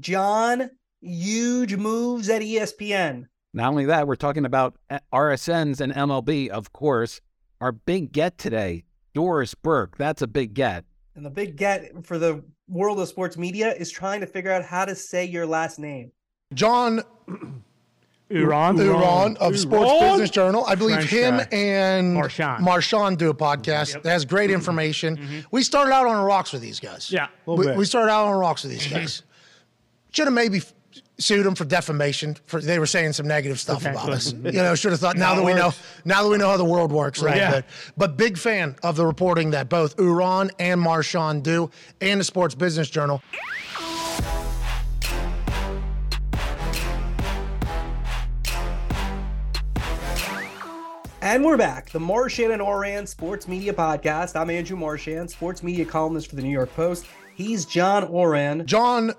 John, huge moves at ESPN. Not only that, we're talking about uh, RSNs and MLB, of course. Our big get today, Doris Burke. That's a big get. And the big get for the world of sports media is trying to figure out how to say your last name. John Uran, Uran of Sports Uran? Business Journal. I believe French him guy. and Marshawn. Marshawn do a podcast that has great information. We started out on the rocks with these guys. Yeah, a little we, bit. we started out on the rocks with these guys. Should have maybe sued them for defamation. For they were saying some negative stuff about us. You know, should have thought. Now that we know, now that we know how the world works, right? Yeah. But, but big fan of the reporting that both Uran and Marshawn do, and the Sports Business Journal. And we're back. The Marchand and Ourand Sports Media Podcast. I'm Andrew Marchand, sports media columnist for the New York Post. He's John Oran, John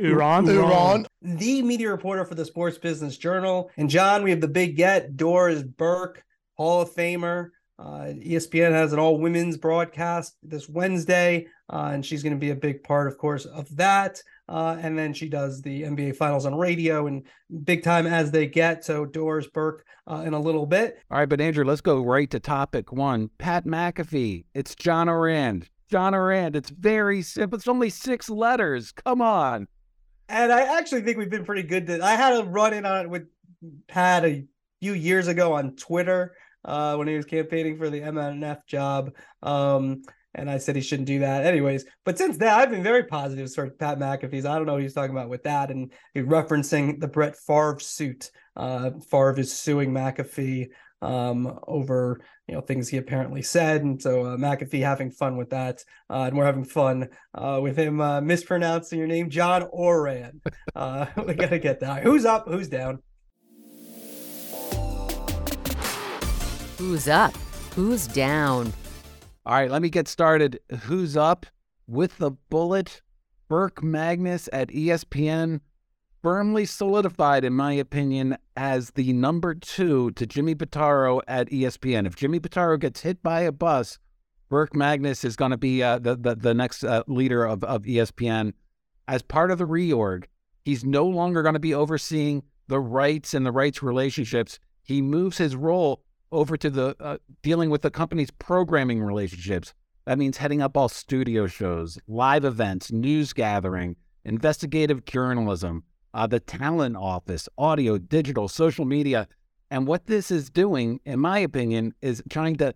Uran, Uran, the media reporter for the Sports Business Journal. And John, we have the big get. Doris Burke, Hall of Famer. Uh, ESPN has an all women's broadcast this Wednesday, uh, and she's going to be a big part, of course, of that. Uh, and then she does the NBA Finals on radio and big time as they get. So Doris Burke uh, in a little bit. All right, but Andrew, let's go right to topic one. Pat McAfee. It's John Ourand. John Ourand. It's very simple. It's only six letters. Come on. And I actually think we've been pretty good. To, I had a run in on it with Pat a few years ago on Twitter uh, when he was campaigning for the MNF job. Um, and I said he shouldn't do that, anyways. But since then, I've been very positive for Pat McAfee's. I don't know what he's talking about with that, and he's referencing the Brett Favre suit. Uh, Favre is suing McAfee um, over you know things he apparently said, and so uh, McAfee having fun with that, uh, and we're having fun uh, with him uh, mispronouncing your name, John Ourand. Uh, we gotta get that. Who's up? Who's down? Who's up? Who's down? All right, let me get started. Who's up with the bullet? Burke Magnus at ESPN, firmly solidified, in my opinion, as the number two to Jimmy Pitaro at ESPN. If Jimmy Pitaro gets hit by a bus, Burke Magnus is going to be uh, the, the the next uh, leader of, of ESPN. As part of the reorg, he's no longer going to be overseeing the rights and the rights relationships. He moves his role over to the uh, dealing with the company's programming relationships. That means heading up all studio shows, live events, news gathering, investigative journalism, uh, the talent office, audio, digital, social media. And what this is doing, in my opinion, is trying to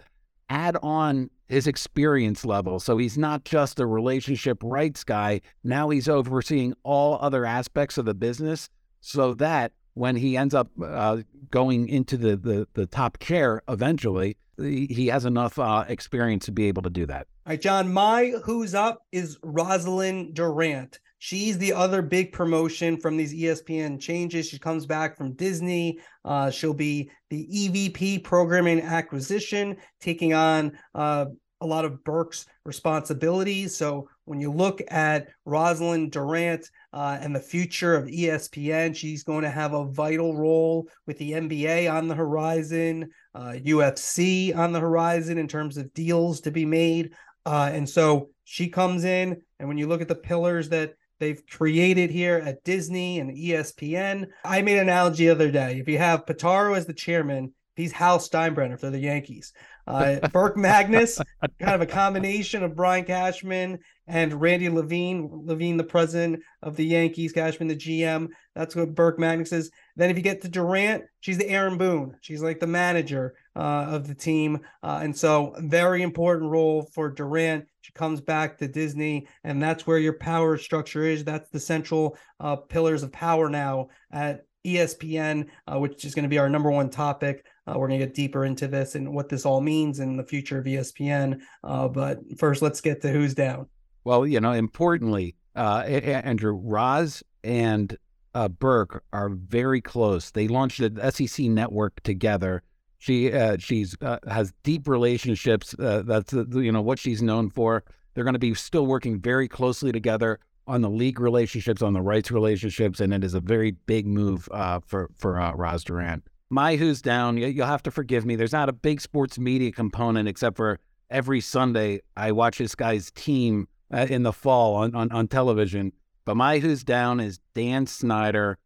add on his experience level. So he's not just a relationship rights guy. Now he's overseeing all other aspects of the business so that when he ends up uh, going into the, the, the top chair eventually, he has enough uh, experience to be able to do that. All right, John, my who's up is Rosalyn Durant. She's the other big promotion from these ESPN changes. She comes back from Disney. Uh, she'll be the EVP programming acquisition, taking on uh, a lot of Burke's responsibilities. So when you look at Rosalyn Durant uh, and the future of ESPN, she's going to have a vital role with the NBA on the horizon, uh, UFC on the horizon in terms of deals to be made. Uh, and so she comes in, and when you look at the pillars that they've created here at Disney and ESPN, I made an analogy the other day. If you have Pitaro as the chairman, he's Hal Steinbrenner for the Yankees. Uh, Burke Magnus, kind of a combination of Brian Cashman and Randy Levine, Levine, the president of the Yankees, Cashman, the GM. That's what Burke Magnus is. Then if you get to Durant, she's the Aaron Boone. She's like the manager uh, of the team. Uh, and so, very important role for Durant. She comes back to Disney, and that's where your power structure is. That's the central uh, pillars of power now at ESPN, uh, which is going to be our number one topic. Uh, we're going to get deeper into this and what this all means in the future of ESPN. Uh, but first, let's get to who's down. Well, you know, importantly, Andrew Roz and uh, Burke are very close. They launched the SEC network together. She uh, she's uh, has deep relationships. Uh, that's you know what she's known for. They're going to be still working very closely together on the league relationships, on the rights relationships, and it is a very big move uh, for for uh, Roz Durant. My who's down. you- You'll have to forgive me. There's not a big sports media component except for every Sunday I watch this guy's team uh, in the fall on, on, on television. But my who's down is Dan Snyder.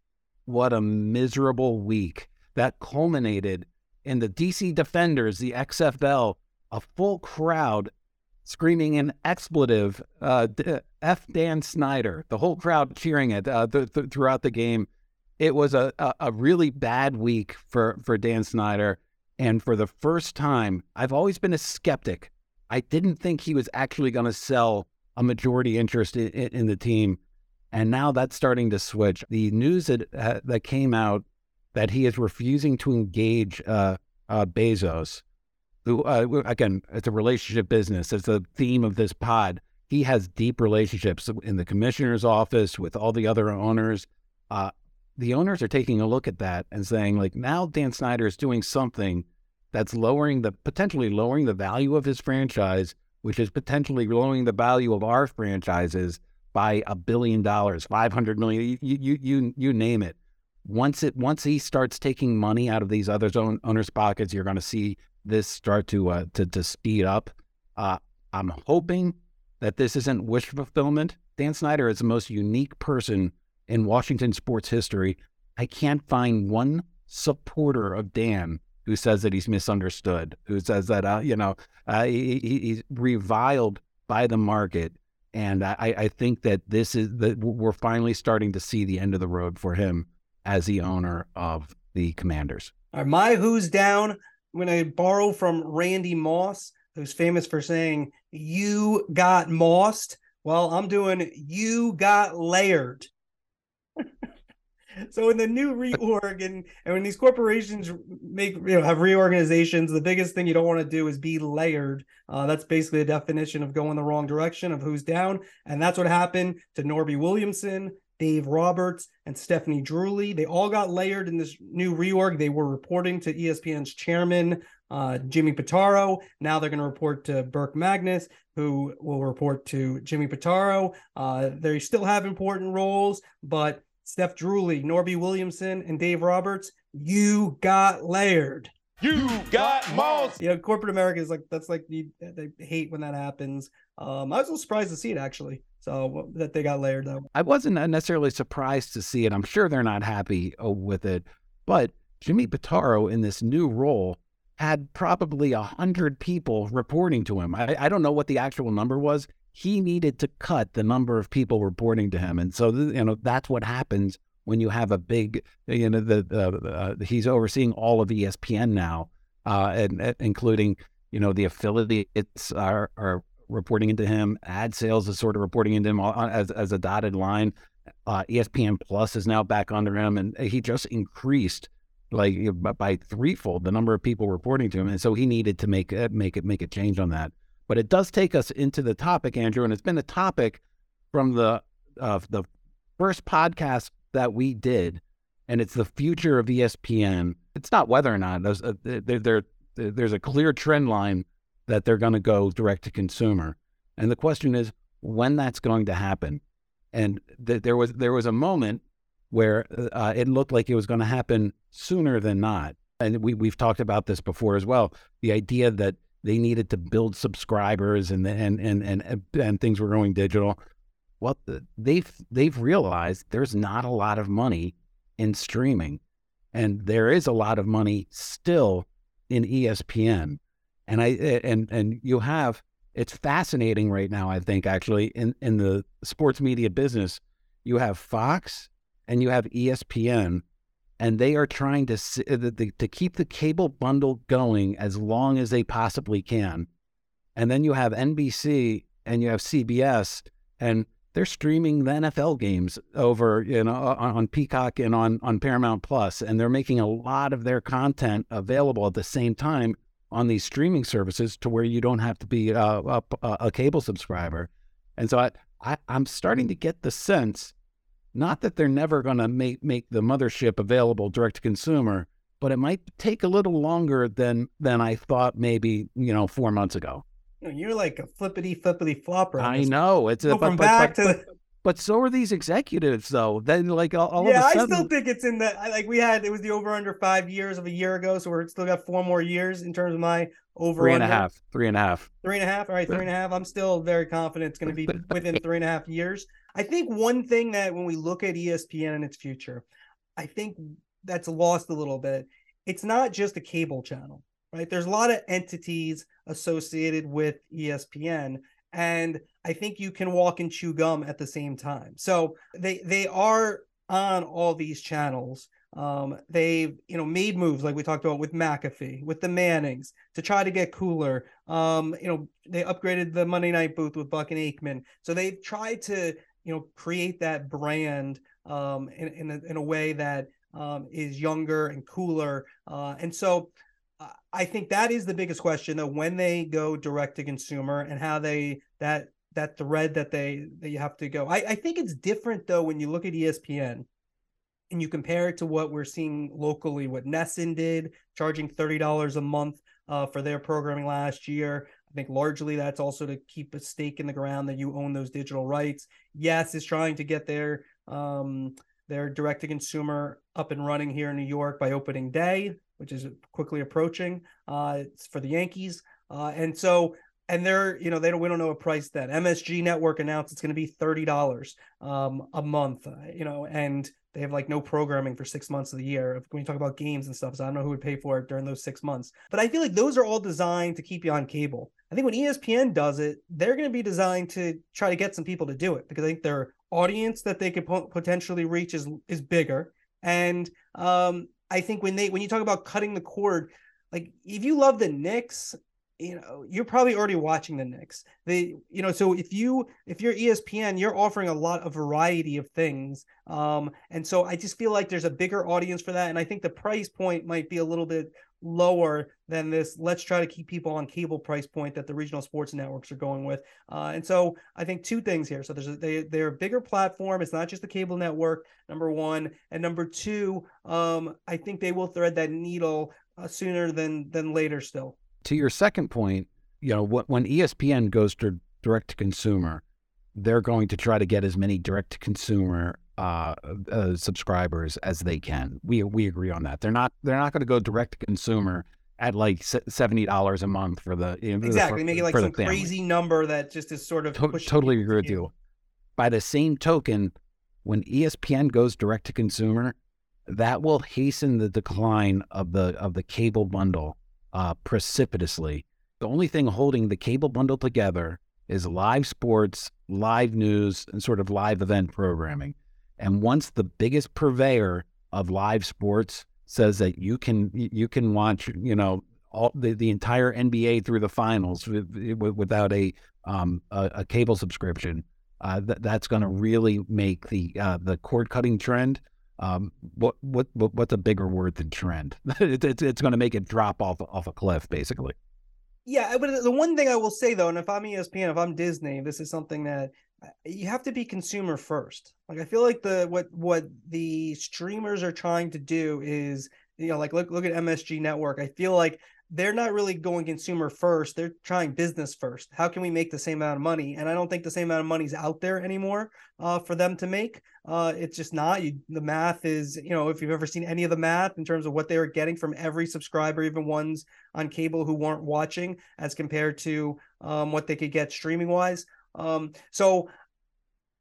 What a miserable week that culminated in the DC Defenders, the XFL, a full crowd screaming an expletive, uh, F Dan Snyder, the whole crowd cheering it uh, th- th- throughout the game. It was a, a, a really bad week for, for Dan Snyder. And for the first time, I've always been a skeptic. I didn't think he was actually going to sell a majority interest in, in, in, the team. And now that's starting to switch. The news that, uh, that came out that he is refusing to engage uh, uh, Bezos, who, uh, again, it's a relationship business. It's the theme of this pod. He has deep relationships in the commissioner's office with all the other owners. Uh, the owners are taking a look at that and saying, like, now Dan Snyder is doing something that's lowering the potentially lowering the value of his franchise, which is potentially lowering the value of our franchises by a billion dollars, five hundred million, you you you you name it. Once it once he starts taking money out of these other own, owners' pockets, you're going to see this start to uh, to to speed up. Uh, I'm hoping that this isn't wish fulfillment. Dan Snyder is the most unique person in Washington sports history. I can't find one supporter of Dan who says that he's misunderstood, who says that uh, you know uh, he, he's reviled by the market. And I, I think that this is that we're finally starting to see the end of the road for him as the owner of the Commanders. My who's down. I'm going to borrow from Randy Moss, who's famous for saying, You got mossed. Well, I'm doing, You got layered. so in the new reorg and, and when these corporations make you know have reorganizations the biggest thing you don't want to do is be layered. Uh, that's basically a definition of going the wrong direction of who's down. And that's what happened to norby williamson dave roberts and stephanie druley they all got layered in this new reorg. They were reporting to espn's chairman uh, jimmy pitaro. Now they're going to report to burke magnus who will report to jimmy pitaro. Uh, they still have important roles but Steph Druley, Norby Williamson, and Dave Roberts, you got layered. You got moss. You know, corporate America is like that's like they hate when that happens. Um, I was a little surprised to see it actually. So that they got layered though. I wasn't necessarily surprised to see it. I'm sure they're not happy uh, with it, but Jimmy Pitaro in this new role had probably a hundred people reporting to him. I, I don't know what the actual number was he needed to cut the number of people reporting to him. And so, you know, that's what happens when you have a big, you know, the, uh, uh, he's overseeing all of ESPN now, uh, and, and, including, you know, the affiliates are, are reporting into him. Ad sales is sort of reporting into him as, as a dotted line. Uh, ESPN Plus is now back under him, and he just increased like by threefold the number of people reporting to him, and so he needed to make make it make a change on that. But it does take us into the topic, Andrew, and it's been a topic from the uh, the first podcast that we did, and it's the future of ESPN. It's not whether or not there's a, there, there, there's a clear trend line that they're going to go direct to consumer, and the question is when that's going to happen. And th- there was there was a moment where uh, it looked like it was going to happen sooner than not, and we we've talked about this before as well. The idea that they needed to build subscribers and and and and and things were going digital. Well, they've they've realized there's not a lot of money in streaming, and there is a lot of money still in ESPN. And I eh, and and you have it's fascinating right now. I think actually in in the sports media business, you have Fox and you have ESPN and they are trying to uh, to keep the cable bundle going as long as they possibly can. And then you have NBC and you have CBS, and they're streaming the NFL games over you know on Peacock and on on Paramount Plus, and they're making a lot of their content available at the same time on these streaming services to where you don't have to be uh, a, a cable subscriber. And so I, I I'm starting to get the sense not that they're never going to make make the mothership available direct to consumer, but it might take a little longer than than I thought maybe you know four months ago. You're like a flippity flippity flopper. I know it's a, but, but, back but, to. But so are these executives, though. Then, like all, all yeah, of a sudden, I still think it's in the like we had. It was the over under five years of a year ago, so we're still got four more years in terms of my over three and a half, three and a half, three and a half. All right, three and a half. I'm still very confident it's going to be within three and a half years. I think one thing that when we look at ESPN and its future, I think that's lost a little bit. It's not just a cable channel, right? There's a lot of entities associated with ESPN and I think you can walk and chew gum at the same time. So they they are on all these channels. Um, they've you know made moves like we talked about with McAfee, with the Mannings to try to get cooler. Um, you know they upgraded the Monday Night booth with Buck and Aikman, so they've tried to you know create that brand um, in in a, in a way that um, is younger and cooler. Uh, and so uh, I think that is the biggest question though when they go direct to consumer and how they that that thread that they that you have to go. I, I think it's different though when you look at ESPN and you compare it to what we're seeing locally, what NESN did, charging thirty dollars a month uh, for their programming last year. I think largely that's also to keep a stake in the ground that you own those digital rights. YES, is trying to get their um, their direct to consumer up and running here in New York by opening day, which is quickly approaching. Uh, it's for the Yankees, uh, and so and they're you know they don't we don't know a price that MSG Network announced it's going to be thirty dollars um, a month, uh, you know, and they have like no programming for six months of the year. When you talk about games and stuff, so I don't know who would pay for it during those six months. But I feel like those are all designed to keep you on cable. I think when ESPN does it, they're going to be designed to try to get some people to do it because I think their audience that they could po- potentially reach is is bigger. And um, I think when they when you talk about cutting the cord, like if you love the Knicks you know you're probably already watching the Knicks. They you know so if you if you're ESPN, you're offering a lot of variety of things. Um, and so I just feel like there's a bigger audience for that, and I think the price point might be a little bit lower than this. Let's try to keep people on cable price point that the regional sports networks are going with. Uh, and so I think two things here. So there's a, they they're a bigger platform. It's not just the cable network. Number one, and number two, um, I think they will thread that needle uh, sooner than than later. Still to your second point, you know, when ESPN goes to direct to consumer, they're going to try to get as many direct to consumer uh, uh, subscribers as they can. We we agree on that. They're not they're not going to go direct to consumer at like seventy dollars a month for the you know, exactly for, make it like some crazy number that just is sort of to- totally agree with you. By the same token, when ESPN goes direct to consumer, that will hasten the decline of the of the cable bundle uh, precipitously. The only thing holding the cable bundle together is live sports, live news, and sort of live event programming. And once the biggest purveyor of live sports says that you can you can watch you know all the, the entire NBA through the finals without a um, a, a cable subscription, uh, th- that's going to really make the uh, the cord cutting trend um, what, what, what what's a bigger word than trend? it's it's, going to make it drop off off a cliff, basically. Yeah, but the one thing I will say though, and if I'm ESPN, if I'm Disney, this is something that uh, you have to be consumer first. Like I feel like the what what the streamers are trying to do is you know like look look at MSG Network. I feel like they're not really going consumer first. They're trying business first. How can we make the same amount of money? And I don't think the same amount of money is out there anymore uh, for them to make. Uh, it's just not. You, the math is, you know, if you've ever seen any of the math in terms of what they were getting from every subscriber, even ones on cable who weren't watching, as compared to um, what they could get streaming wise. Um, so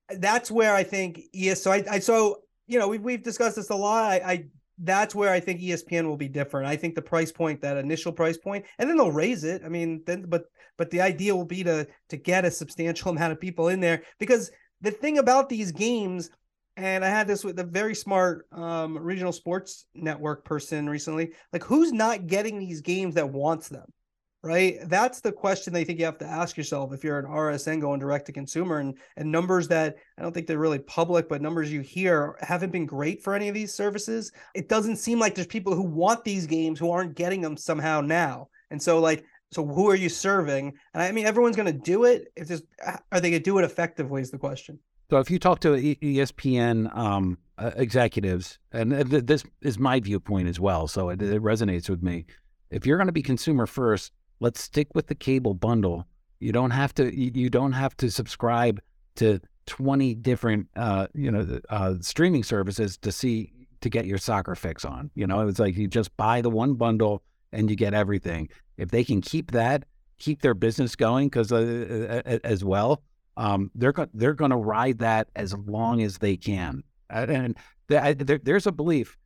that's where I think yes. So I, I so you know we've we've discussed this a lot. I, I that's where I think ESPN will be different. I think the price point, that initial price point, and then they'll raise it. I mean, then but but the idea will be to to get a substantial amount of people in there because the thing about these games, and I had this with a very smart um, regional sports network person recently, like who's not getting these games that wants them? Right? That's the question they think you have to ask yourself if you're an RSN going direct to consumer and and numbers that I don't think they're really public, but numbers you hear haven't been great for any of these services. It doesn't seem like there's people who want these games who aren't getting them somehow now. And so like so who are you serving? And I mean everyone's going to do it. If just are they going to do it effectively is the question. So if you talk to ESPN um, uh, executives, and this is my viewpoint as well, so it, it resonates with me. If you're going to be consumer first, let's stick with the cable bundle. You don't have to you don't have to subscribe to 20 different uh, you know uh, streaming services to see to get your soccer fix on. You know, it's like you just buy the one bundle and you get everything. If they can keep that, keep their business going because uh, as well, Um, they're go- they're going to ride that as long as they can, and I, there, there's a belief.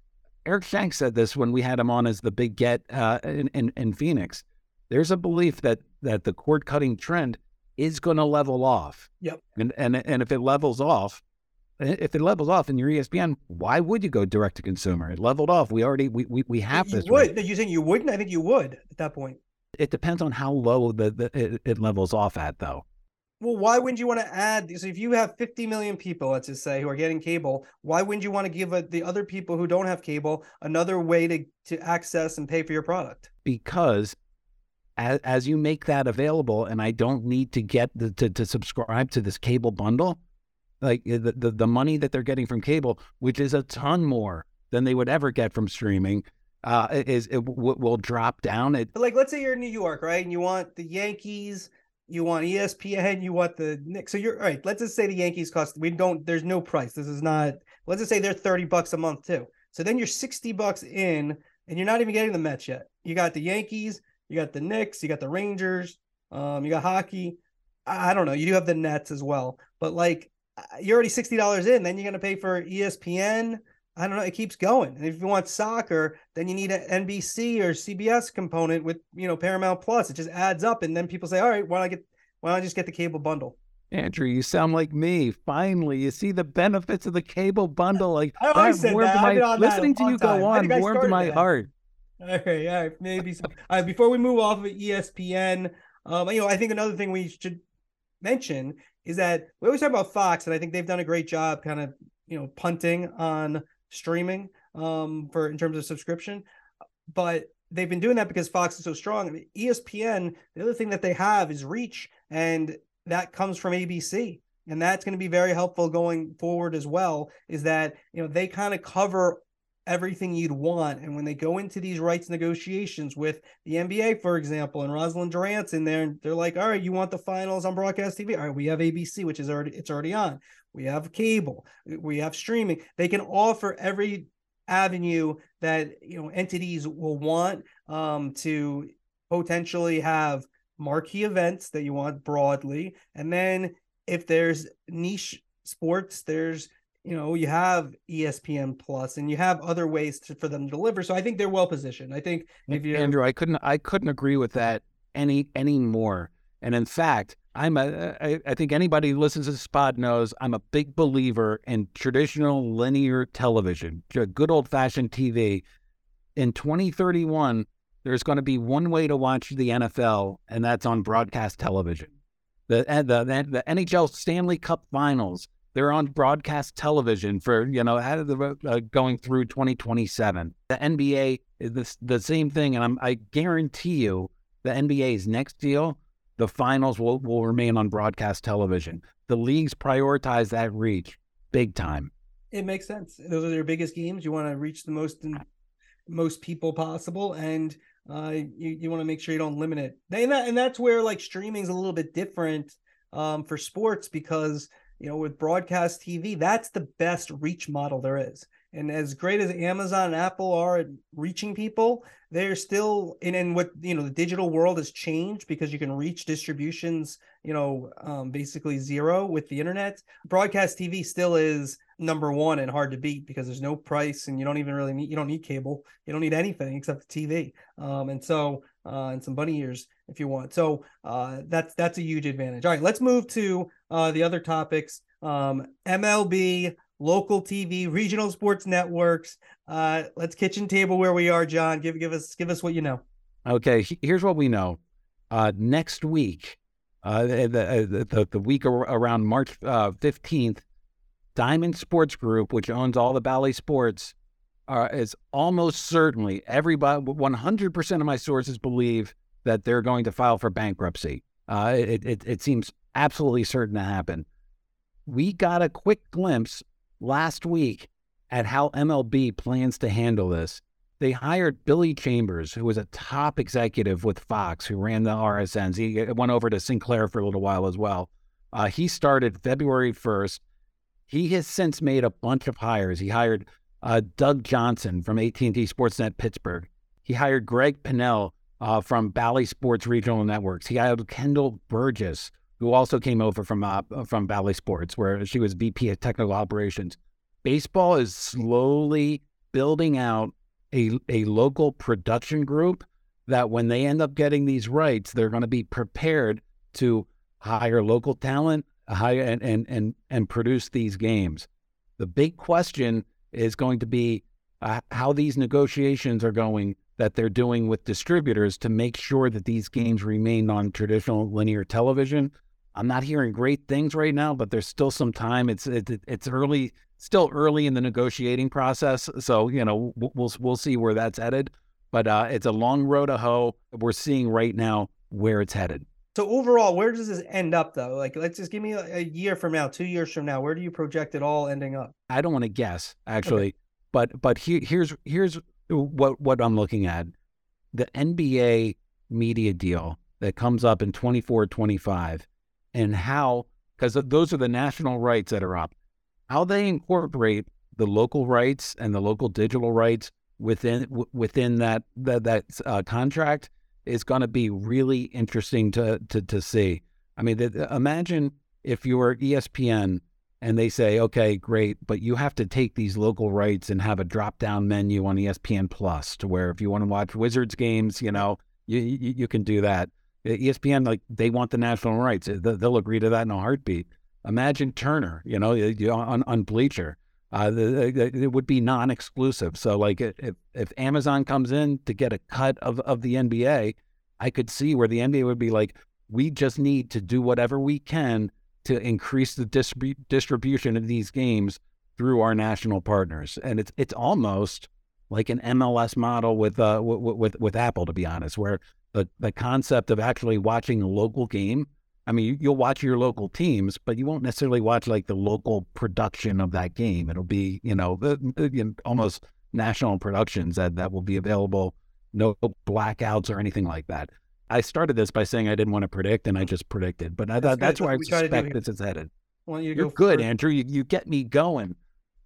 Eric Shanks said this when we had him on as the big get uh, in, in, in Phoenix. There's a belief that that the cord cutting trend is going to level off. Yep. And and and if it levels off, if it levels off in your ESPN, why would you go direct to consumer? It leveled off. We already we we, we have you this. would. Right. You saying you wouldn't? I think you would at that point. It depends on how low the, the it, it levels off at, though. Well, why wouldn't you want to add? So if you have 50 million people, let's just say, who are getting cable, why wouldn't you want to give a, the other people who don't have cable another way to to access and pay for your product? Because as, as you make that available, and I don't need to get the, to to subscribe to this cable bundle, like the, the the money that they're getting from cable, which is a ton more than they would ever get from streaming, uh, is it w- will drop down. It, like, let's say you're in New York, right, and you want the Yankees, you want ESPN, you want the Knicks. So you're all right. Let's just say the Yankees cost. We don't. There's no price. This is not. Let's just say they're 30 bucks a month too. So then you're 60 bucks in, and you're not even getting the Mets yet. You got the Yankees, you got the Knicks, you got the Rangers, um, you got hockey. I don't know. You do have the Nets as well, but like you're already sixty dollars in. Then you're gonna pay for ESPN. I don't know. It keeps going. And if you want soccer, then you need an NBC or CBS component with you know Paramount Plus. It just adds up, and then people say, "All right, why don't I get? Why don't I just get the cable bundle?" Andrew, you sound like me. Finally, you see the benefits of the cable bundle. Like I always said warmed that. I've my been on that a listening to you go on warmed my that. heart. Right, all right, maybe. Right, before we move off of ESPN, um, you know, I think another thing we should mention is that we always talk about Fox, and I think they've done a great job, kind of, you know, punting on streaming, um, for in terms of subscription, but they've been doing that because Fox is so strong. I mean, ESPN, the other thing that they have is reach, and that comes from ABC. And that's going to be very helpful going forward as well. Is that you know they kind of cover everything you'd want. And when they go into these rights negotiations with the NBA, for example, and Rosalyn Durant's in there, and they're like, all right, you want the finals on broadcast TV? All right, we have ABC, which is already it's already on. We have cable, we have streaming. They can offer every avenue that you know entities will want um, to potentially have marquee events that you want broadly, and then if there's niche sports, there's you know you have ESPN Plus and you have other ways to, for them to deliver. So I think they're well positioned. I think if you Andrew, I couldn't I couldn't agree with that any any more. And in fact, I'm a I, I think anybody who listens to this pod knows I'm a big believer in traditional linear television, good old fashioned TV. In 2031, there's going to be one way to watch the NFL, and that's on broadcast television. The eh, the the, the NHL Stanley Cup Finals. They're on broadcast television for you know out of the uh, going through 2027. The NBA is the, the same thing, and I'm, I guarantee you, the NBA's next deal, the finals will will remain on broadcast television. The leagues prioritize that reach big time. it makes sense. Those are their biggest games. You want to reach the most most people possible, and uh, you you want to make sure you don't limit it. And that and that's where like streaming is a little bit different um, for sports because you know with broadcast TV, that's the best reach model there is. And as great as Amazon and Apple are at reaching people, they're still in and what you know the digital world has changed because you can reach distributions you know um, basically zero with the internet. Broadcast TV still is number one and hard to beat because there's no price and you don't even really need you don't need cable you don't need anything except the tv um and so uh and some bunny ears if you want. So uh that's that's a huge advantage. All right let's move to uh the other topics. Um mlb local tv regional sports networks. Uh let's kitchen table where we are john. Give give us give us what you know. Okay, here's what we know. Uh, next week, uh, the, the, the, the week around March uh, 15th, Diamond Sports Group, which owns all the Bally Sports, uh, is almost certainly everybody, 100% of my sources believe that they're going to file for bankruptcy. Uh, it, it, it seems absolutely certain to happen. We got a quick glimpse last week at how MLB plans to handle this they hired Billy Chambers, who was a top executive with Fox, who ran the RSNs. He went over to Sinclair for a little while as well. Uh, he started February 1st. He has since made a bunch of hires. He hired uh, Doug Johnson from AT&T Sportsnet Pittsburgh. He hired Greg Pinnell uh, from Bally Sports Regional Networks. He hired Kendall Burgess who also came over from uh, from Bally Sports, where she was VP of Technical Operations. Baseball is slowly building out a a local production group that when they end up getting these rights, they're going to be prepared to hire local talent, hire and and and and produce these games. The big question is going to be uh, how these negotiations are going that they're doing with distributors to make sure that these games remain on traditional linear television. I'm not hearing great things right now, but there's still some time. It's it, it's early, still early in the negotiating process. So you know we'll we'll see where that's headed. But uh, it's a long road to hoe. We're seeing right now where it's headed. So overall, where does this end up though? Like, let's just give me a, year from now, two years from now. Where do you project it all ending up? I don't want to guess actually, okay. but but he, here's here's what what I'm looking at. The NBA media deal that comes up in 24 25 and how because those are the national rights that are up. How they incorporate the local rights and the local digital rights within within that that, that uh, contract is going to be really interesting to to to see. I mean, the, imagine if you were ESPN and they say, okay, great, but you have to take these local rights and have a drop down menu on ESPN Plus to where if you want to watch Wizards games, you know, you, you, you can do that. ESPN, like they want the national rights. They'll agree to that in a heartbeat. Imagine Turner, you know, on, on Bleacher. Uh, it would be non-exclusive. So, like, if if Amazon comes in to get a cut of of the NBA, I could see where the NBA would be like, we just need to do whatever we can to increase the distrib- distribution of these games through our national partners, and it's it's almost like an MLS model with uh with with, with Apple, to be honest, where the the concept of actually watching a local game I mean, you'll watch your local teams, but you won't necessarily watch like the local production of that game. It'll be, you know, the, the, almost national productions that, that will be available, no blackouts or anything like that. I started this by saying I didn't want to predict, and I just predicted. But I, that's, that's where I suspect this is headed. Well, you are good, Andrew. You, you get me going.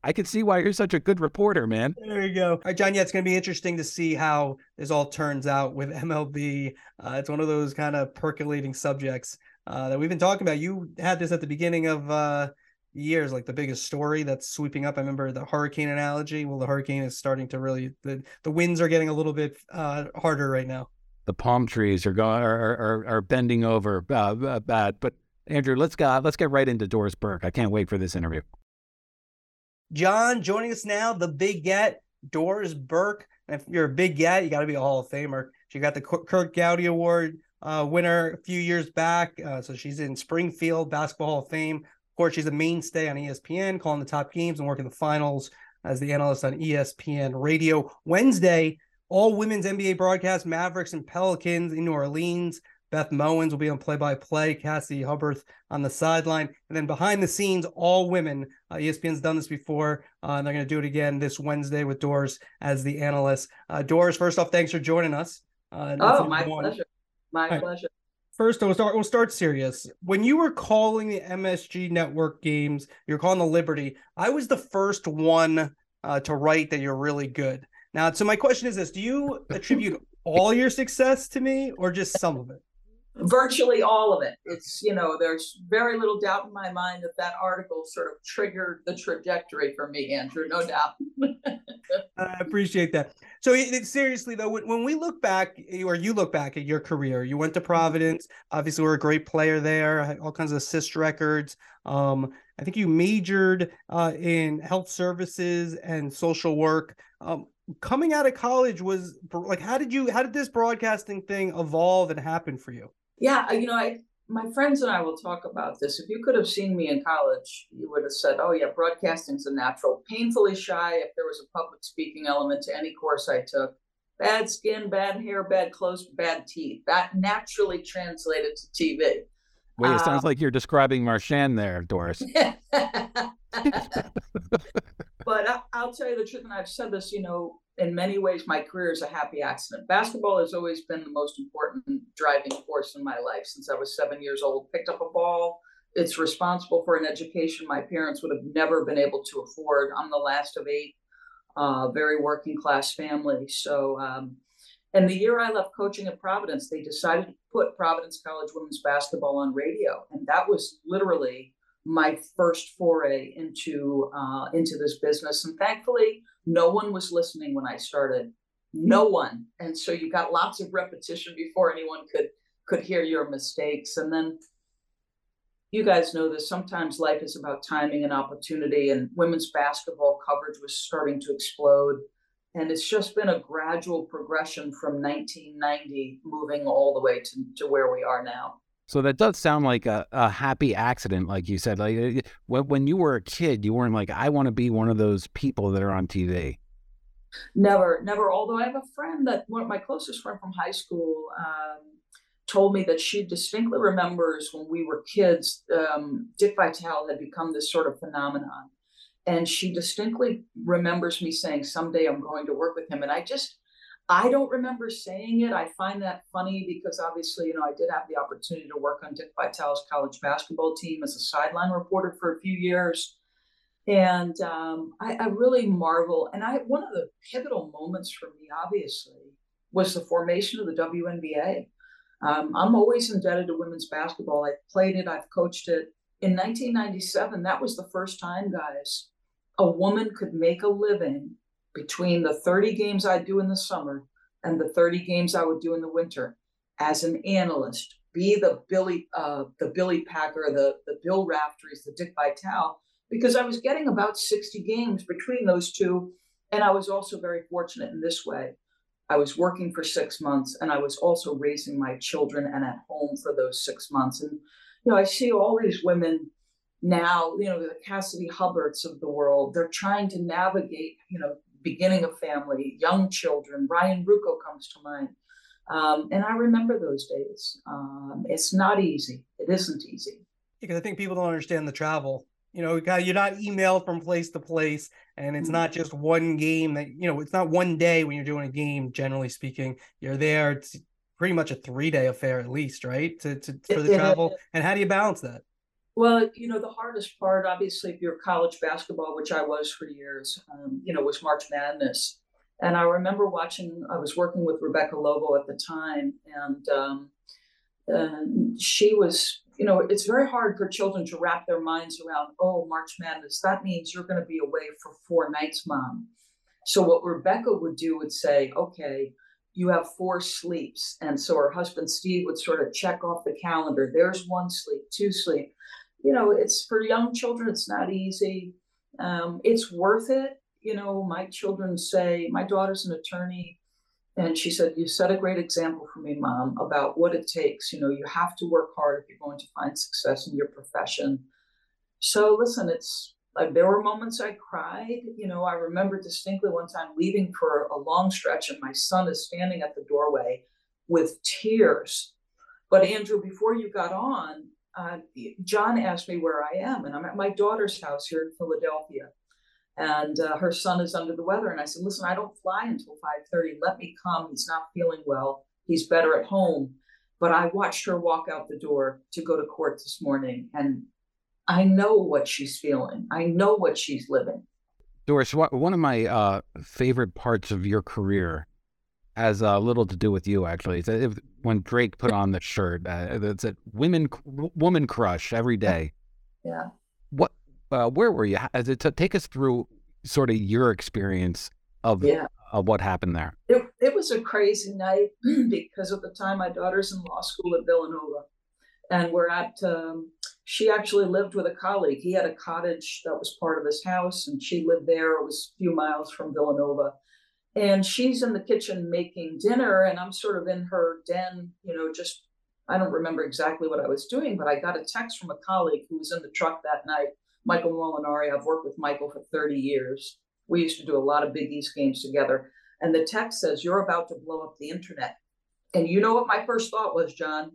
I can see why you're such a good reporter, man. There you go. All right, John. Yeah, it's going to be interesting to see how this all turns out with MLB. Uh, it's one of those kind of percolating subjects uh, that we've been talking about. You had this at the beginning of uh, years, like the biggest story that's sweeping up. I remember the hurricane analogy. Well, the hurricane is starting to really the the winds are getting a little bit uh, harder right now. The palm trees are going are are, are bending over uh, bad. But Andrew, let's go. Let's get right into Doris Burke. I can't wait for this interview. John joining us now, the big get, Doris Burke. And if you're a big get, you got to be a Hall of Famer. She got the Curt Gowdy Award uh, winner a few years back. Uh, so she's in Springfield Basketball Hall of Fame. Of course, she's a mainstay on ESPN, calling the top games and working the finals as the analyst on ESPN Radio. Wednesday, all women's NBA broadcast Mavericks and Pelicans in New Orleans. Beth Mowins will be on play by play, Cassie Hubbarth on the sideline. And then behind the scenes, all women. Uh, ESPN's done this before, uh, and they're going to do it again this Wednesday with Doris as the analyst. Uh, Doris, first off, thanks for joining us. Uh, oh, my pleasure. My right. pleasure. First, we'll start. We'll start serious. When you were calling the MSG Network games, you're calling the Liberty. I was the first one uh, to write that you're really good. Now, so my question is this: Do you attribute all your success to me, or just some of it? virtually all of it. It's, you know, there's very little doubt in my mind that that article sort of triggered the trajectory for me, Andrew, no doubt. I appreciate that. So, it, seriously, though, when, when we look back, or you look back at your career, you went to Providence. Obviously, we're a great player there, all kinds of assist records. Um, I think you majored uh, in health services and social work. Um, coming out of college was like, how did you, how did this broadcasting thing evolve and happen for you? Yeah, uh, you know, I my friends and I will talk about this. If you could have seen me in college, you would have said, "Oh yeah, broadcasting's a natural." Painfully shy if there was a public speaking element to any course I took. Bad skin, bad hair, bad clothes, bad teeth. That naturally translated to TV. Wait, it uh, sounds like you're describing Marchand there, Doris. but I, will tell you the truth, and I've said this, you know, in many ways, my career is a happy accident. Basketball has always been the most important driving force in my life since I was seven years old. Picked up a ball. It's responsible for an education my parents would have never been able to afford. I'm the last of eight, uh, very working class family. So, um, And the year I left coaching at Providence, they decided to put Providence College women's basketball on radio, and that was literally my first foray into uh, into this business. And thankfully, no one was listening when I started. No one, and so you got lots of repetition before anyone could could hear your mistakes. And then you guys know this. Sometimes life is about timing and opportunity, and women's basketball coverage was starting to explode and it's just been a gradual progression from 1990 moving all the way to, to where we are now. So that does sound like a, a happy accident like you said like uh, when, when you were a kid you weren't like i want to be one of those people that are on tv never never. Although i have a friend that one of my closest friend from high school um, told me that she distinctly remembers when we were kids um, dick vitale had become this sort of phenomenon and she distinctly remembers me saying someday i'm going to work with him and i just i don't remember saying it i find that funny because obviously you know i did have the opportunity to work on dick vitale's college basketball team as a sideline reporter for a few years and um, I, I really marvel and i one of the pivotal moments for me obviously was the formation of the WNBA. Um, I'm always indebted to women's basketball. I've played it, I've coached it. In 1997, that was the first time, guys, a woman could make a living between the 30 games I do in the summer and the 30 games I would do in the winter as an analyst, be the Billy, uh, the Billy Packer, the the Bill Raftery's, the Dick Vitale, because I was getting about 60 games between those two, and I was also very fortunate in this way. I was working for six months, and I was also raising my children and at home for those six months. And you know, I see all these women now, you know, the Cassidy Hubbarths of the world, they're trying to navigate, you know, beginning a family, young children. Ryan Ruocco comes to mind. Um, and I remember those days. Um, it's not easy. It isn't easy. Because I think people don't understand the travel. You know, you're not emailed from place to place, and it's mm-hmm. not just one game that, you know, it's not one day when you're doing a game, generally speaking. You're there. It's pretty much a three day affair at least, right? To, to for the travel. And how do you balance that? Well, you know, the hardest part, obviously, if you're college basketball, which I was for years, um, you know, was March Madness. And I remember watching, I was working with Rebecca Lobo at the time, and, um, and she was, you know, it's very hard for children to wrap their minds around, oh, March Madness, that means you're going to be away for four nights, mom. So what Rebecca would do would say, okay, you have four sleeps. And so her husband Steve would sort of check off the calendar. There's one sleep, two sleep you know, it's for young children, it's not easy. Um, it's worth it. You know, my children say, my daughter's an attorney. And she said, You set a great example for me, mom, about what it takes. You know, you have to work hard if you're going to find success in your profession. So, listen, it's like there were moments I cried. You know, I remember distinctly one time leaving for a long stretch, and my son is standing at the doorway with tears. But, Andrew, before you got on, uh, John asked me where I am, and I'm at my daughter's house here in Philadelphia, and uh, her son is under the weather. And I said, "Listen, I don't fly until 5:30. Let me come. He's not feeling well. He's better at home." But I watched her walk out the door to go to court this morning, and I know what she's feeling. I know what she's living. Doris, one of my uh, favorite parts of your career has a little to do with you, actually. It's when Drake put on the shirt. Uh, it's a women woman crush every day. Yeah. What? Uh, where were you? As it take us through sort of your experience of yeah. of what happened there. It it was a crazy night because at the time my daughter's in law school at Villanova, and we're at. Um, she actually lived with a colleague. He had a cottage that was part of his house, and she lived there. It was a few miles from Villanova and she's in the kitchen making dinner and i'm sort of in her den you know just i don't remember exactly what i was doing but i got a text from a colleague who was in the truck that night. Michael molinari i've worked with michael for 30 years. We used to do a lot of big east games together. And the text says you're about to blow up the internet. And you know what my first thought was john?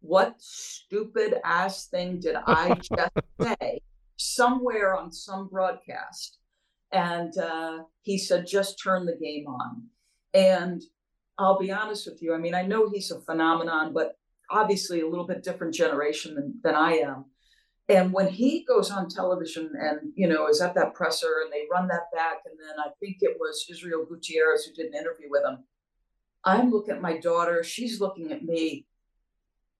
What stupid ass thing did i just say somewhere on some broadcast and uh, he said, just turn the game on. And I'll be honest with you. I mean, I know he's a phenomenon, but obviously a little bit different generation than, than I am. And when he goes on television and, you know, is at that presser and they run that back, and then I think it was Israel Gutierrez who did an interview with him. I'm looking at my daughter, she's looking at me,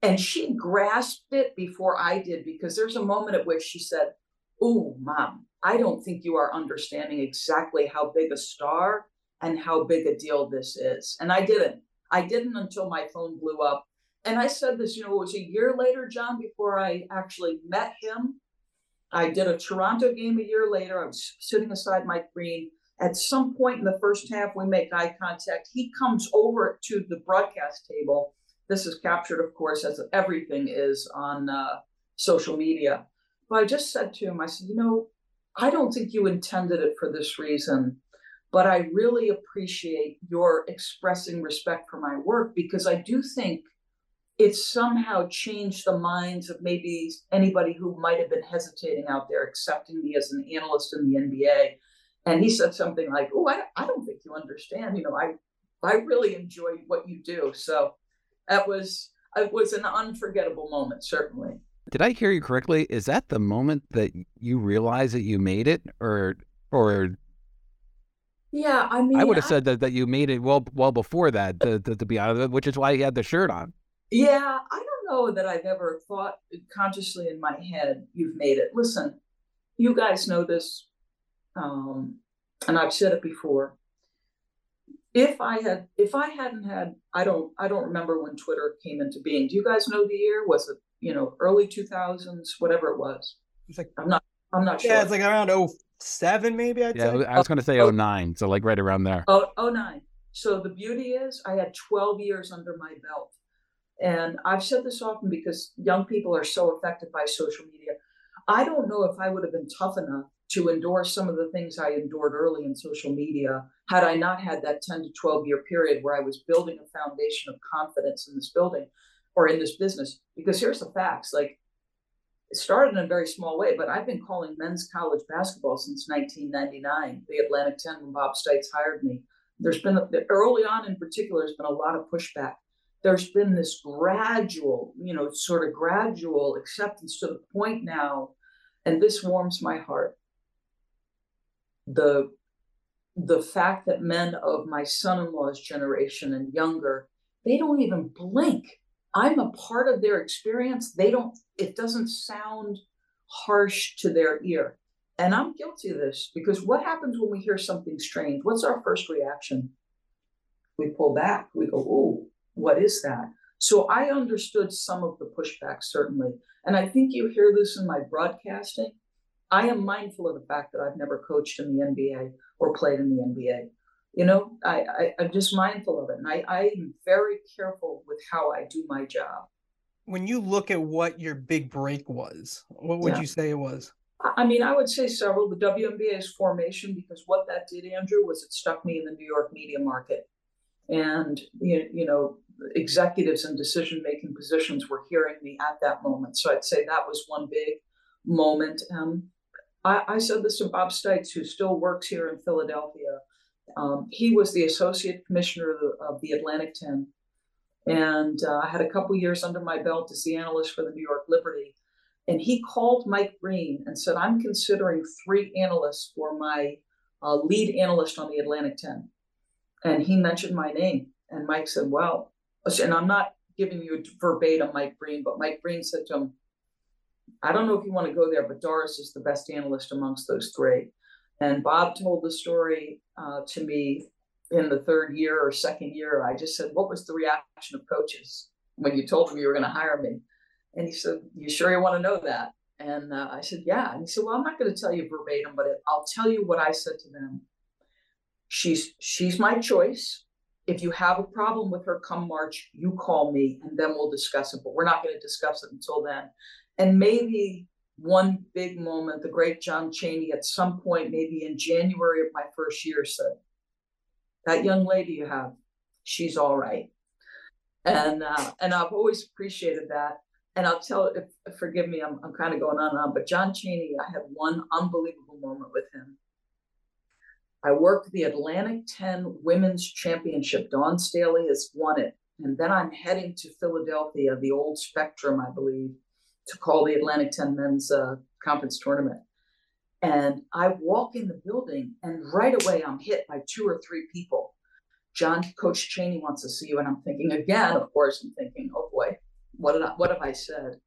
and she grasped it before I did because there's a moment at which she said, Oh, mom, I don't think you are understanding exactly how big a star and how big a deal this is. And I didn't. I didn't until my phone blew up. And I said this, you know, it was a year later, John, before I actually met him. I did a Toronto game a year later. I was sitting beside Mike Breen. At some point in the first half, we make eye contact. He comes over to the broadcast table. This is captured, of course, as everything is on uh, social media. But I just said to him, I said, you know, I don't think you intended it for this reason, but I really appreciate your expressing respect for my work because I do think it's somehow changed the minds of maybe anybody who might have been hesitating out there accepting me as an analyst in the NBA. And he said something like, "Oh, I, I don't think you understand. You know, I I really enjoy what you do." So that was it was an unforgettable moment, certainly. Did I hear you correctly? Is that the moment that you realize that you made it, or or? Yeah, I mean, I would have said that, that you made it well well before that. To, to, to be honest, which is why you had the shirt on. Yeah, I don't know that I've ever thought consciously in my head, you've made it. Listen, you guys know this, um, and I've said it before. If I had, if I hadn't had, I don't, I don't remember when Twitter came into being. Do you guys know the year? Was it, you know, early two thousands, whatever it was? It's like I'm not, I'm not sure. yeah, it's like around 07 maybe. I'd Yeah, say. I was going to say Oh. 09, so like right around there. Oh, oh nine. So the beauty is I had 12 years under my belt. And I've said this often because young people are so affected by social media. I don't know if I would have been tough enough to endure some of the things I endured early in social media had I not had that 10 to 12 year period where I was building a foundation of confidence in this building or in this business. Because here's the facts like, it started in a very small way, but I've been calling men's college basketball since 1999, the Atlantic 10 when Bob Stites hired me. There's been early on in particular, there's been a lot of pushback. There's been this gradual, you know, sort of gradual acceptance to the point now, and this warms my heart. The the fact that men of my son-in-law's generation and younger, they don't even blink. I'm a part of their experience. They don't, it doesn't sound harsh to their ear. And I'm guilty of this because what happens when we hear something strange? What's our first reaction? We pull back. We go, oh, what is that? So I understood some of the pushback, certainly. And I think you hear this in my broadcasting. I am mindful of the fact that I've never coached in the NBA or played in the NBA. You know, I, I, I'm just mindful of it. And I, I am very careful with how I do my job. When you look at what your big break was, what would Yeah. you say it was? I- mean, I would say several. The WNBA's formation, because what that did, Andrew, was it stuck me in the New York media market. And, you you know, executives and decision making positions were hearing me at that moment. So I'd say that was one big moment. Um, I, I said this to Bob Stites, who still works here in Philadelphia. Um, he was the associate commissioner of the, of the Atlantic 10. And uh, I had a couple years under my belt as the analyst for the New York Liberty. And he called Mike Breen and said, I'm considering three analysts for my uh, lead analyst on the Atlantic 10. And he mentioned my name. And Mike said, Well, and I'm not giving you verbatim Mike Breen, but Mike Breen said to him, I don't know if you want to go there, but Doris is the best analyst amongst those three. And Bob told the story uh, to me in the third year or second year. I just said, What was the reaction of coaches when you told them you were going to hire me? And he said, You sure you want to know that? And uh, I said, Yeah. And he said, Well, I'm not going to tell you verbatim, but I'll tell you what I said to them. She's she's my choice. If you have a problem with her come March, you call me and then we'll discuss it. But we're not going to discuss it until then. And maybe one big moment, the great John Chaney at some point, maybe in January of my first year, said, That young lady you have, she's all right. And uh, and I've always appreciated that. And I'll tell if forgive me, I'm I'm kind of going on and on, but John Chaney, I had one unbelievable moment with him. I worked the Atlantic 10 Women's Championship. Dawn Staley has won it. And then I'm heading to Philadelphia, the old Spectrum, I believe, to call the Atlantic 10 Men's uh, Conference Tournament. And I walk in the building, and right away I'm hit by two or three people. John Coach Chaney wants to see you. And I'm thinking again, of course, I'm thinking, oh boy, what did I, what have I said?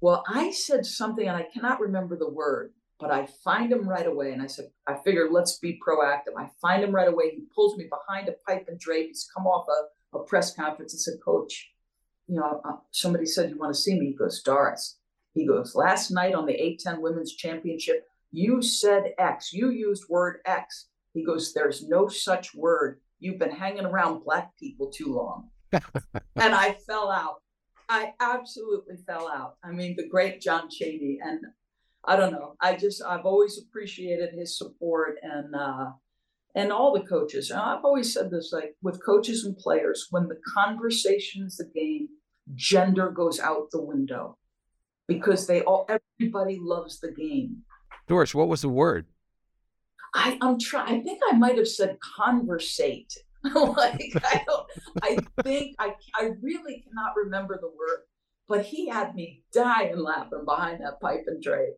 Well, I said something and I cannot remember the word, but I find him right away. And I said, I figured let's be proactive. I find him right away. He pulls me behind a pipe and drape. He's come off a, a press conference and said, Coach, you know, uh, somebody said you want to see me. He goes, Doris. He goes, last night on the A-10 Women's Championship, you said X. You used word X. He goes, There's no such word. You've been hanging around black people too long. and I fell out. I absolutely fell out. I mean, the great John Chaney. And I don't know. I just, I've always appreciated his support and, uh, and all the coaches. And I've always said this like with coaches and players, when the conversation is the game, gender goes out the window because they all, everybody loves the game. Doris, what was the word? I, I'm trying, I think I might have said conversate. like I don't I think I I really cannot remember the word, but he had me dying laughing behind that pipe and drape.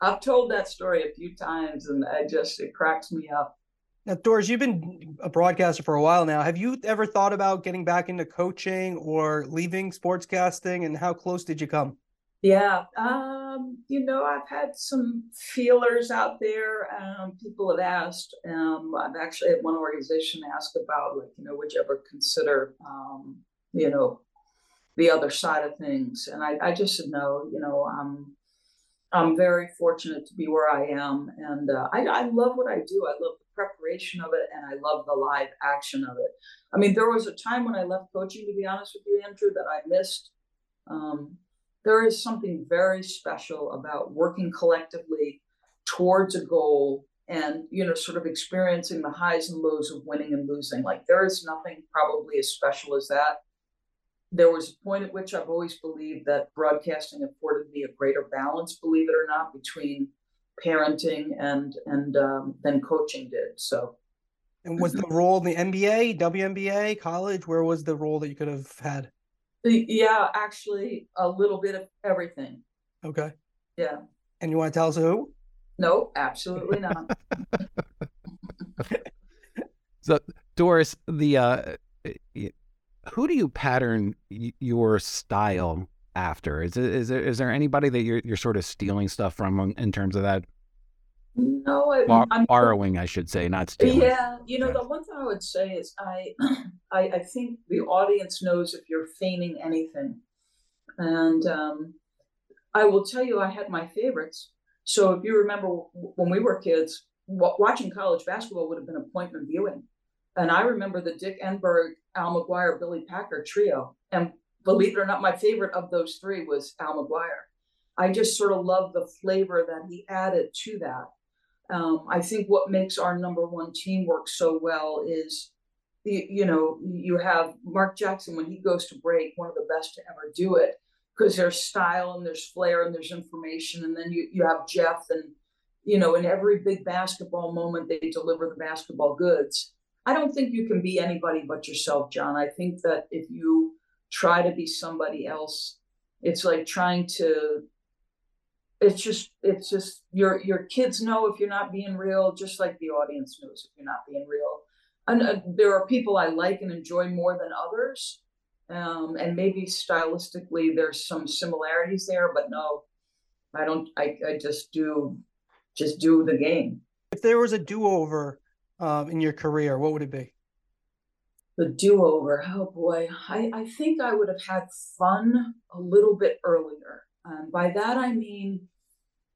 I've told that story a few times and I just it cracks me up. Now, Doris, you've been a broadcaster for a while now. Have you ever thought about getting back into coaching or leaving sportscasting? And how close did you come? Yeah, um, you know, I've had some feelers out there. Um, people have asked. Um, I've actually had one organization ask about, like, you know, would you ever consider, um, you know, the other side of things? And I, I just said no. You know, I'm, I'm very fortunate to be where I am, and uh, I, I love what I do. I love preparation of it, and I love the live action of it. I mean, there was a time when I left coaching, to be honest with you, Andrew, that I missed. Um, there is something very special about working collectively towards a goal and you know sort of experiencing the highs and lows of winning and losing like there is nothing probably as special as that there was a point at which i've always believed that broadcasting afforded me a greater balance believe it or not between parenting and and um, than coaching did so and was the role in the nba WNBA college where was the role that you could have had yeah, actually, a little bit of everything. Okay. Yeah. And you want to tell us who? No, absolutely not. so, Doris, the uh, who do you pattern your style after? Is it is there is there anybody that you're you're sort of stealing stuff from in terms of that? No, I, Bar- I'm borrowing, I should say, not stealing. Yeah, you know, the one thing I would say is I, I, I think the audience knows if you're feigning anything, and um, I will tell you, I had my favorites. So if you remember when we were kids, watching college basketball would have been appointment viewing, and I remember the Dick Enberg, Al McGuire, Billy Packer trio, and believe it or not, my favorite of those three was Al McGuire. I just sort of love the flavor that he added to that. Um, I think what makes our number one team work so well is, you, you know, you have Mark Jackson when he goes to break, one of the best to ever do it because there's style and there's flair and there's information. And then you, you have Jeff and, you know, in every big basketball moment, they deliver the basketball goods. I don't think you can be anybody but yourself, John. I think that if you try to be somebody else, it's like trying to it's just it's just your your kids know if you're not being real just like the audience knows if you're not being real. And uh, there are people i like and enjoy more than others um, and maybe stylistically there's some similarities there but no i don't i, I just do just do the game. If there was a do-over um, in your career what would it be the do-over. Oh boy. I, I think i would have had fun a little bit earlier. Um, by that I mean,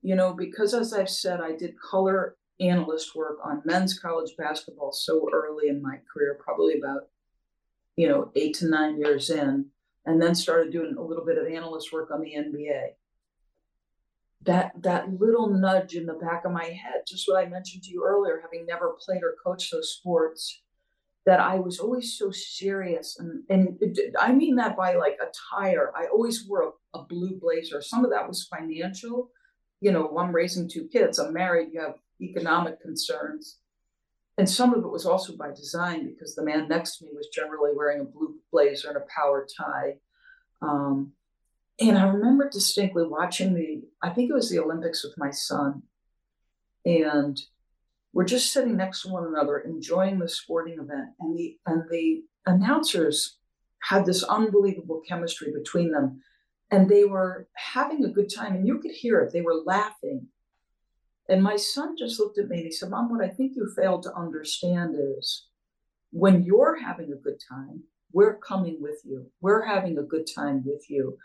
you know, because as I've said, I did color analyst work on men's college basketball so early in my career, probably about, you know, eight to nine years in, and then started doing a little bit of analyst work on the NBA. That that little nudge in the back of my head, just what I mentioned to you earlier, having never played or coached those sports, that I was always so serious. And, and it, I mean that by like attire. I always wore a, a, blue blazer. Some of that was financial. You know, I'm raising two kids, I'm married, you have economic concerns. And some of it was also by design because the man next to me was generally wearing a blue blazer and a power tie. Um, and I remember distinctly watching the, I think it was the Olympics with my son. And we're just sitting next to one another, enjoying the sporting event, and the and the announcers had this unbelievable chemistry between them, and they were having a good time, and you could hear it. They were laughing, and my son just looked at me and he said, "Mom, what I think you failed to understand is." When you're having a good time, we're coming with you. We're having a good time with you.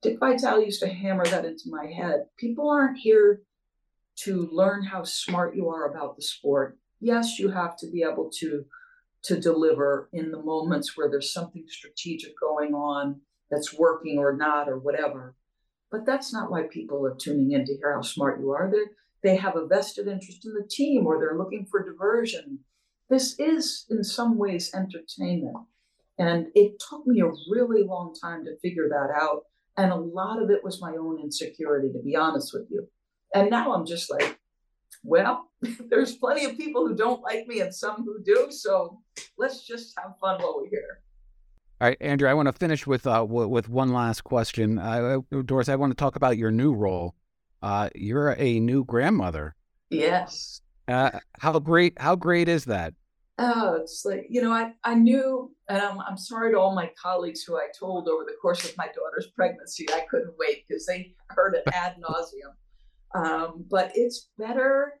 Dick Vitale used to hammer that into my head. People aren't here to learn how smart you are about the sport. Yes, you have to be able to to deliver in the moments where there's something strategic going on that's working or not or whatever. But that's not why people are tuning in to hear how smart you are. They they have a vested interest in the team or they're looking for diversion. This is in some ways entertainment. And it took me a really long time to figure that out. And a lot of it was my own insecurity, to be honest with you. And now I'm just like, well, there's plenty of people who don't like me and some who do. So let's just have fun while we're here. All right, Andrew, I want to finish with uh, w- with one last question. Uh, Doris, I want to talk about your new role. Uh, you're a new grandmother. Yes. Uh, how great? How great is that? Oh, it's like you know, I I knew, and I'm I'm sorry to all my colleagues who I told over the course of my daughter's pregnancy I couldn't wait because they heard it ad nauseum. Um, but it's better.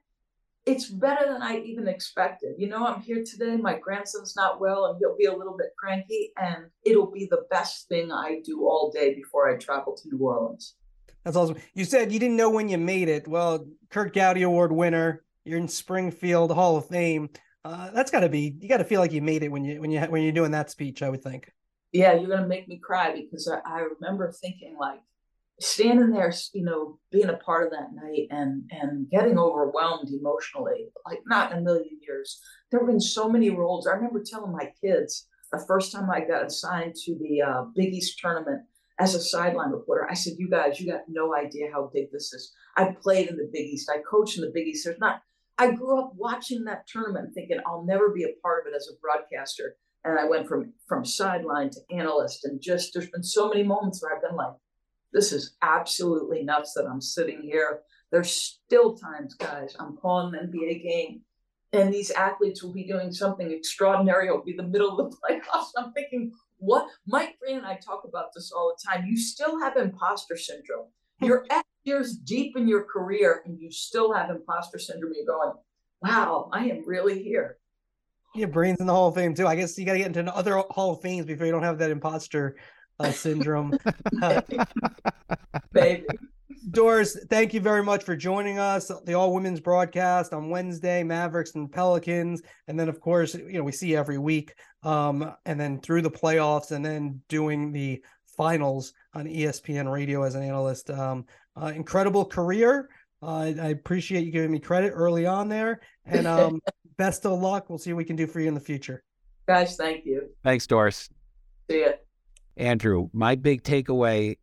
It's better than I even expected. You know, I'm here today. My grandson's not well, and he'll be a little bit cranky, and it'll be the best thing I do all day before I travel to New Orleans. That's awesome. You said you didn't know when you made it. Well, Curt Gowdy Award winner. You're in Springfield Hall of Fame. Uh, that's got to be. You got to feel like you made it when you when you when you're doing that speech. I would think. Yeah, you're gonna make me cry because I, I remember thinking like, standing there, you know, being a part of that night and and getting overwhelmed emotionally, like not in a million years. There have been so many roles. I remember telling my kids the first time I got assigned to the uh, Big East tournament as a sideline reporter, I said, "You guys, you got no idea how big this is. I played in the Big East. I coached in the Big East. There's not. I grew up watching that tournament, thinking I'll never be a part of it as a broadcaster." And I went from from sideline to analyst, and just there's been so many moments where I've been like, this is absolutely nuts that I'm sitting here. There's still times, guys, I'm calling an NBA game and these athletes will be doing something extraordinary. It'll be the middle of the playoffs. I'm thinking, what? Mike Breen and I talk about this all the time. You still have imposter syndrome. Hmm. You're X years deep in your career and you still have imposter syndrome. You're going, wow, I am really here. Yeah, Breen's in the Hall of Fame too. I guess you got to get into other Hall of Fames before you don't have that imposter uh, syndrome. Baby. Doris, thank you very much for joining us. The all women's broadcast on Wednesday, Mavericks and Pelicans. And then, of course, you know, we see every week. Um, and then through the playoffs and then doing the finals on ESPN radio as an analyst. Um, uh, incredible career. Uh, I appreciate you giving me credit early on there. And um, best of luck. We'll see what we can do for you in the future. Guys, thank you. Thanks, Doris. See ya. Andrew, my big takeaway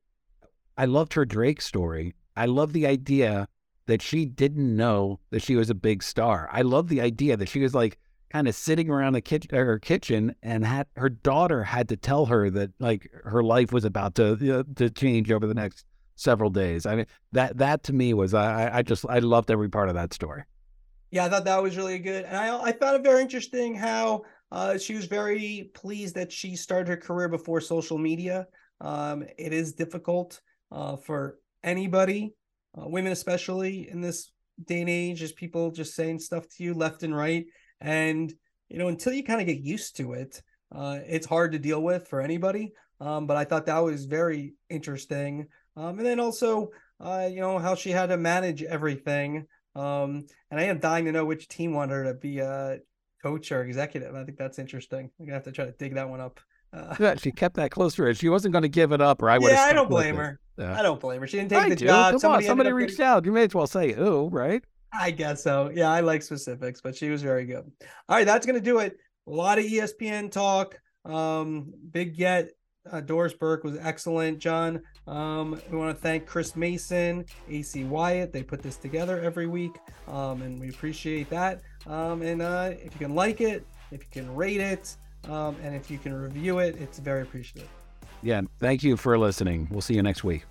I loved her Drake story. I love the idea that she didn't know that she was a big star. I love the idea that she was like kind of sitting around the kitchen, er, her kitchen, and had her daughter had to tell her that like her life was about to you know, to change over the next several days. I mean that that to me was I I just I loved every part of that story. Yeah, I thought that was really good, and I I found it very interesting how uh, she was very pleased that she started her career before social media. Um, it is difficult uh, for anybody, uh, women especially in this day and age, as people just saying stuff to you left and right. And, you know, until you kind of get used to it, uh, it's hard to deal with for anybody. Um, but I thought that was very interesting. Um, and then also, uh, you know, how she had to manage everything. Um, and I am dying to know which team wanted her to be a coach or executive. I think that's interesting. I'm gonna have to try to dig that one up. Uh, kept that close to her. She wasn't going to give it up, or I would. Yeah, I don't blame her. Yeah. I don't blame her. She didn't take I the do. job. Come somebody on, somebody reached getting- out. You may as well say who, right? I guess so. Yeah, I like specifics, but she was very good. All right, that's gonna do it. A lot of ESPN talk. Um, big get. Uh, Doris Burke was excellent, John. Um, we want to thank Chris Mason, AC Wyatt. They put this together every week, um, and we appreciate that. Um, and uh, if you can like it, if you can rate it, um, and if you can review it, it's very appreciative. Yeah. Thank you for listening. We'll see you next week.